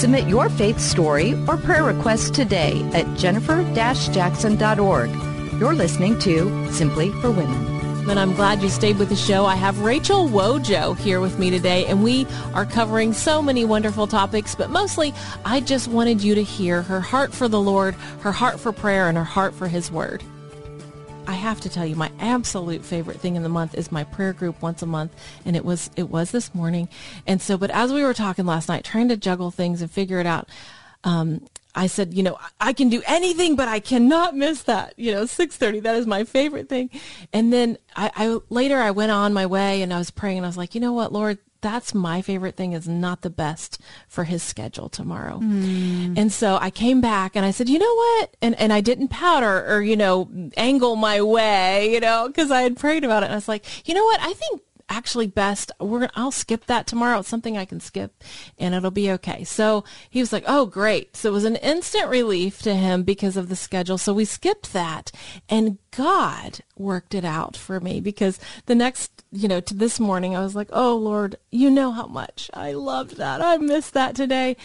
Submit your faith story or prayer request today at jennifer-jackson.org. You're listening to Simply for Women. And I'm glad you stayed with the show. I have Rachel Wojo here with me today, and we are covering so many wonderful topics, but mostly I just wanted you to hear her heart for the Lord, her heart for prayer, and her heart for his word. I have to tell you, my absolute favorite thing in the month is my prayer group once a month, and it was it was this morning. And so, but as we were talking last night, trying to juggle things and figure it out, um, I said, you know, I can do anything, but I cannot miss that. You know, six thirty. That is my favorite thing. And then I, I later I went on my way and I was praying and I was like, you know what, Lord, that's my favorite thing is not the best for his schedule tomorrow. Mm. And so I came back and I said, you know what? And, and I didn't pout or, or, you know, angle my way, you know, cause I had prayed about it. And I was like, you know what? I think actually best we're I'll skip that tomorrow. It's something I can skip and it'll be okay. So he was like, "Oh, great." So it was an instant relief to him because of the schedule. So we skipped that and God worked it out for me because the next you know, to this morning, I was like, oh, Lord, you know how much I loved that. I missed that today.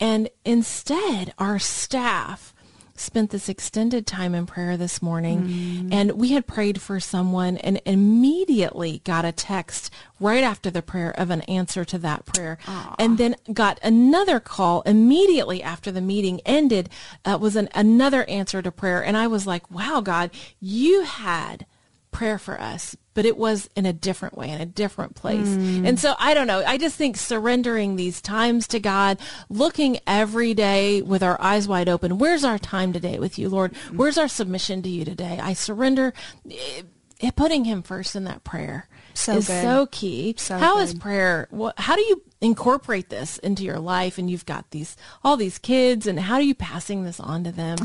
And instead, our staff spent this extended time in prayer this morning mm. and we had prayed for someone and immediately got a text right after the prayer of an answer to that prayer Aww. and then got another call immediately after the meeting ended uh, was an, another answer to prayer and i was like wow god you had prayer for us, but it was in a different way, in a different place. Mm. And so I don't know. I just think surrendering these times to God, looking every day with our eyes wide open. Where's our time today with you, Lord? Where's our submission to you today? I surrender, it, eh, putting him first in that prayer. So is good. so key. So how good. is prayer? What, how do you incorporate this into your life? And you've got these all these kids, and how are you passing this on to them?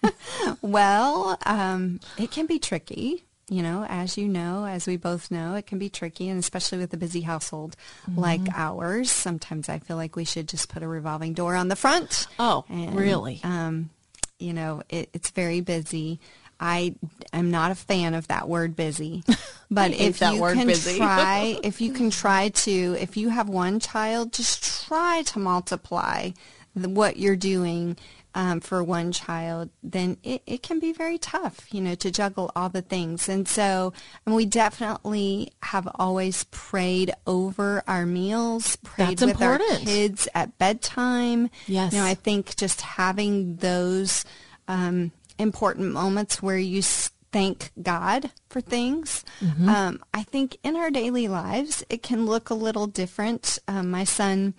well, um, it can be tricky you know, as you know, as we both know, it can be tricky, and especially with a busy household mm-hmm. like ours. Sometimes I feel like we should just put a revolving door on the front. Oh, and, really? Um, you know, it, it's very busy. I am not a fan of that word busy, but if you can try, if you can try to, if you have one child, just try to multiply the, what you're doing um, for one child, then it, it can be very tough, you know, to juggle all the things. And so and we definitely have always prayed over our meals, prayed That's with important. our kids at bedtime. Yes. You know, I think just having those um, important moments where you thank God for things. Mm-hmm. Um, I think in our daily lives, it can look a little different. Um, my son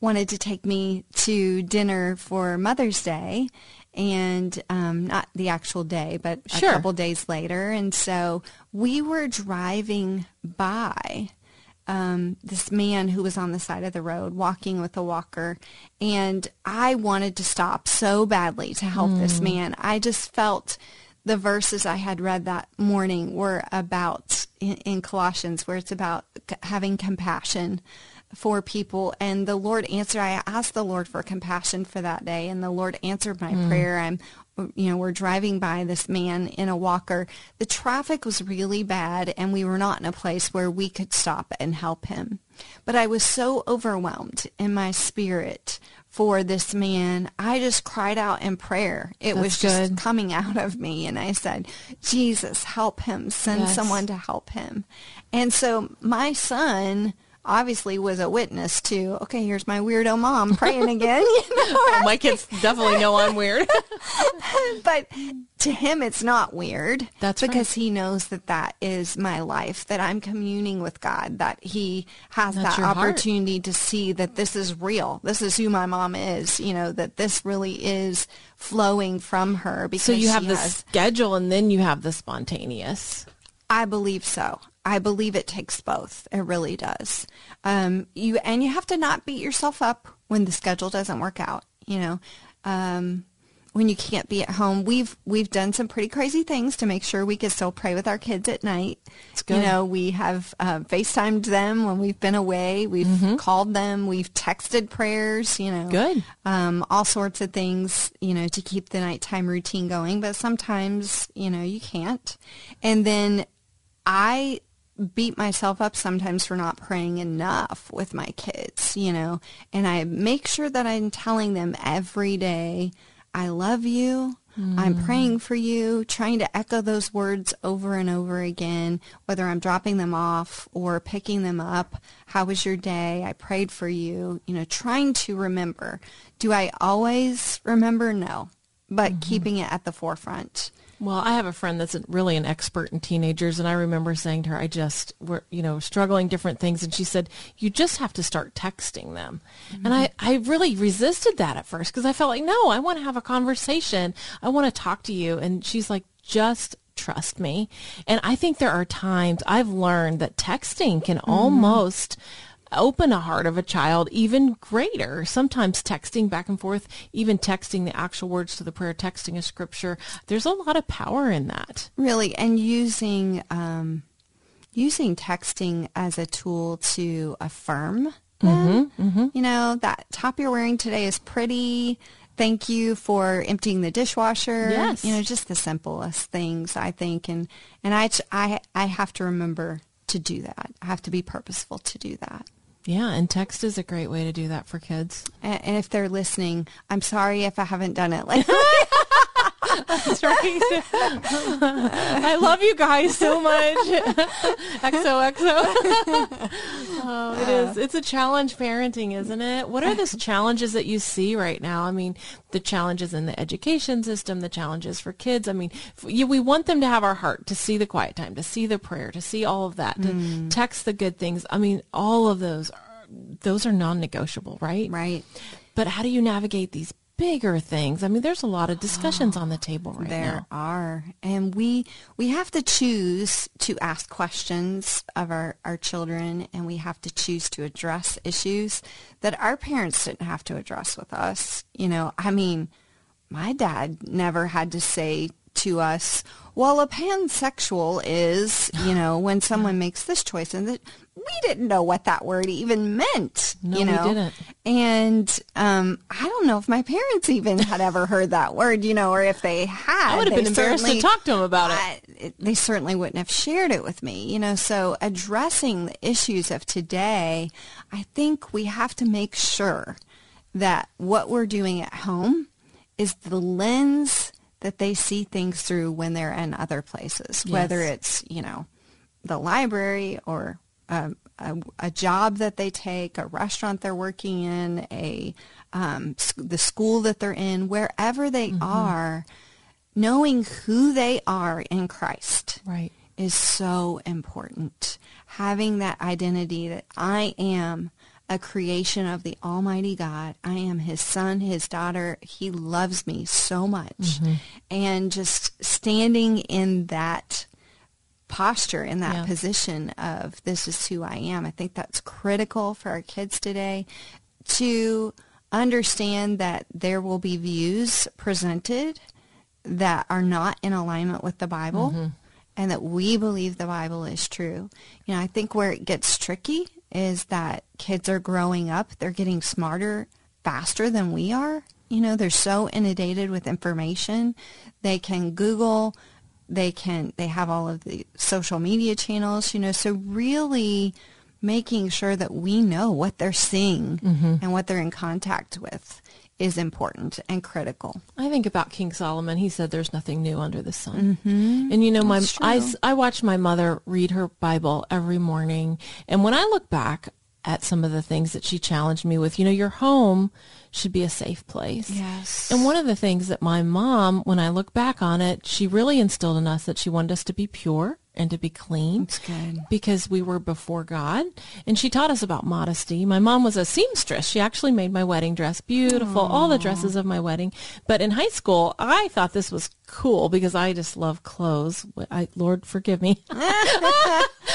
wanted to take me to dinner for Mother's Day and um, not the actual day, but sure. a couple days later. And so we were driving by um, this man who was on the side of the road walking with a walker. And I wanted to stop so badly to help mm. this hmm. man. I just felt the verses I had read that morning were about in, in Colossians, where it's about having compassion for people and the Lord answered. I asked the Lord for compassion for that day and the Lord answered my mm. prayer. I'm you know we're driving by this man in a walker. The traffic was really bad and we were not in a place where we could stop and help him. But I was so overwhelmed in my spirit for this man I just cried out in prayer. It That's was just good. coming out of me and I said Jesus help him. Send yes. someone to help him. And so my son obviously was a witness to, okay, here's my weirdo mom praying again. You know? oh, my kids definitely know I'm weird. but to him, it's not weird. That's because right. he knows that that is my life, that I'm communing with God, that he has That's that opportunity heart. to see that this is real. This is who my mom is, you know, that this really is flowing from her. Because so you have the has, schedule and then you have the spontaneous. I believe so. I believe it takes both. It really does. Um, you and you have to not beat yourself up when the schedule doesn't work out. You know, um, when you can't be at home. We've we've done some pretty crazy things to make sure we can still pray with our kids at night. You know, we have uh, FaceTimed them when we've been away. We've mm-hmm. called them. We've texted prayers. You know, good. Um, all sorts of things. You know, to keep the nighttime routine going. But sometimes, you know, you can't. And then I beat myself up sometimes for not praying enough with my kids, you know, and I make sure that I'm telling them every day, I love you. I'm Mm. praying for you, trying to echo those words over and over again, whether I'm dropping them off or picking them up. How was your day? I prayed for you. You know, trying to remember. Do I always remember? No, but Mm-hmm. keeping it at the forefront. Well, I have a friend that's really an expert in teenagers, and I remember saying to her, I just, we're, you know, struggling different things. And she said, you just have to start texting them. And I, I really resisted that at first because I felt like, no, I want to have a conversation. I want to talk to you. And she's like, just trust me. And I think there are times I've learned that texting can mm-hmm. almost open a heart of a child even greater. Sometimes texting back and forth, even texting the actual words to the prayer, texting a scripture. There's a lot of power in that. Really, and using um, using texting as a tool to affirm them. You know, that top you're wearing today is pretty. Thank you for emptying the dishwasher. Yes. You know, just the simplest things I think, and and I I I have to remember to do that. I have to be purposeful to do that. Yeah, and text is a great way to do that for kids. And, and if they're listening, I'm sorry if I haven't done it lately. That's right. I love you guys so much. XOXO. oh, it is. It's a challenge parenting, isn't it? What are the challenges that you see right now? I mean, the challenges in the education system, the challenges for kids. I mean, we want them to have our heart, to see the quiet time, to see the prayer, to see all of that, to mm. text the good things. I mean, all of those, are, those are non-negotiable, right? right. But how do you navigate these bigger things? I mean, there's a lot of discussions on the table right there now. are and we we have to choose to ask questions of our, our children and we have to choose to address issues that our parents didn't have to address with us you know i mean my dad never had to say to us well a pansexual is you know when someone makes this choice and that we didn't know what that word even meant No, you we know didn't. And um, I don't know if my parents even had ever heard that word, you know, or if they had. I would have been embarrassed to talk to them about it. They certainly wouldn't have shared it with me, you know. So addressing the issues of today, I think we have to make sure that what we're doing at home is the lens that they see things through when they're in other places, whether it's, you know, the library or um, a, a job that they take, a restaurant they're working in, a um, s- the school that they're in, wherever they are, knowing who they are in Christ Right. is so important. Having that identity that I am a creation of the Almighty God. I am his son, his daughter. He loves me so much. And just standing in that posture, in that Yeah. position of this is who I am. I think that's critical for our kids today to understand that there will be views presented that are not in alignment with the Bible mm-hmm. and that we believe the Bible is true. You know, I think where it gets tricky is that kids are growing up, they're getting smarter faster than we are. You know, they're so inundated with information. They can Google, they can they have all of the social media channels, you know, so really making sure that we know what they're seeing mm-hmm. and what they're in contact with is important and critical. I think about King Solomon. He said, "There's nothing new under the sun." Mm-hmm. And you know, my I. I watch my mother read her Bible every morning, and when I look back at some of the things that she challenged me with, you know, your home should be a safe place. Yes. And one of the things that my mom, when I look back on it, she really instilled in us that she wanted us to be pure and to be clean. That's good. Because we were before God. And she taught us about modesty. My mom was a seamstress. She actually made my wedding dress beautiful, all the dresses of my wedding. But in high school, I thought this was cool because I just love clothes. I, Lord, forgive me.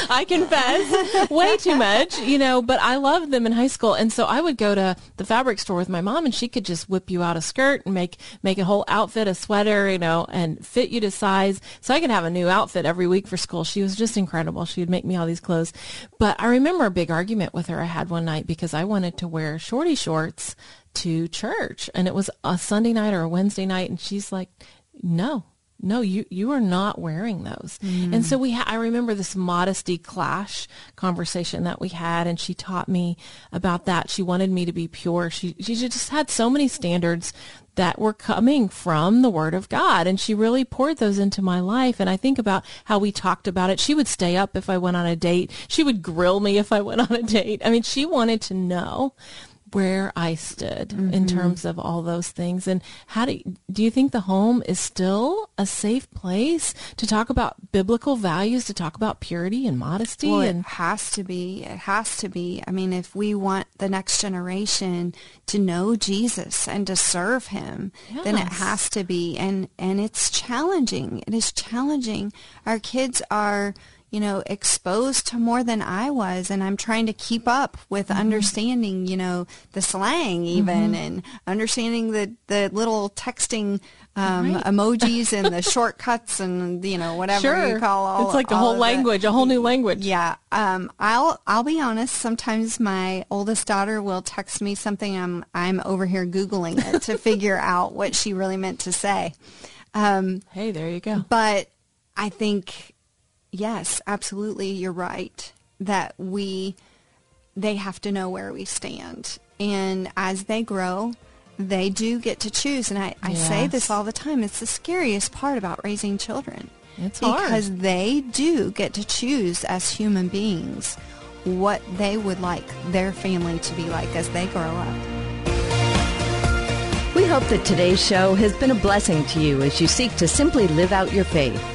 I confess way too much, you know, but I loved them in high school. And so I would go to the fabric store with my mom and she could just whip you out a skirt and make, make a whole outfit, a sweater, you know, and fit you to size. So I could have a new outfit every week for school. She was just incredible. She would make me all these clothes. But I remember a big argument with her I had one night because I wanted to wear shorty shorts to church and it was a Sunday night or a Wednesday night. And she's like, no, no, you, you are not wearing those. Mm. And so we, ha- I remember this modesty clash conversation that we had and she taught me about that. She wanted me to be pure. She, she just had so many standards that were coming from the word of God. And she really poured those into my life. And I think about how we talked about it. She would stay up if I went on a date. She would grill me if I went on a date. I mean, she wanted to know where I stood mm-hmm. in terms of all those things. And how do you, do you think the home is still a safe place to talk about biblical values, to talk about purity and modesty? Well, and it has to be. It has to be. I mean, if we want the next generation to know Jesus and to serve him, yes. then it has to be. And and it's challenging. It is challenging. Our kids are you know, exposed to more than I was. And I'm trying to keep up with mm-hmm. understanding, you know, the slang even mm-hmm. and understanding the, the little texting um, right. emojis and the shortcuts and, you know, whatever sure. you call all It's like a whole language, a whole new language. Yeah. Um, I'll, I'll be honest. Sometimes my oldest daughter will text me something. I'm, I'm over here Googling it to figure out what she really meant to say. Um, hey, there you go. But I think yes, absolutely, you're right that we they have to know where we stand. And as they grow, they do get to choose. And I, I yes. say this all the time. It's the scariest part about raising children. It's because hard. they do get to choose as human beings what they would like their family to be like as they grow up. We hope that today's show has been a blessing to you as you seek to simply live out your faith.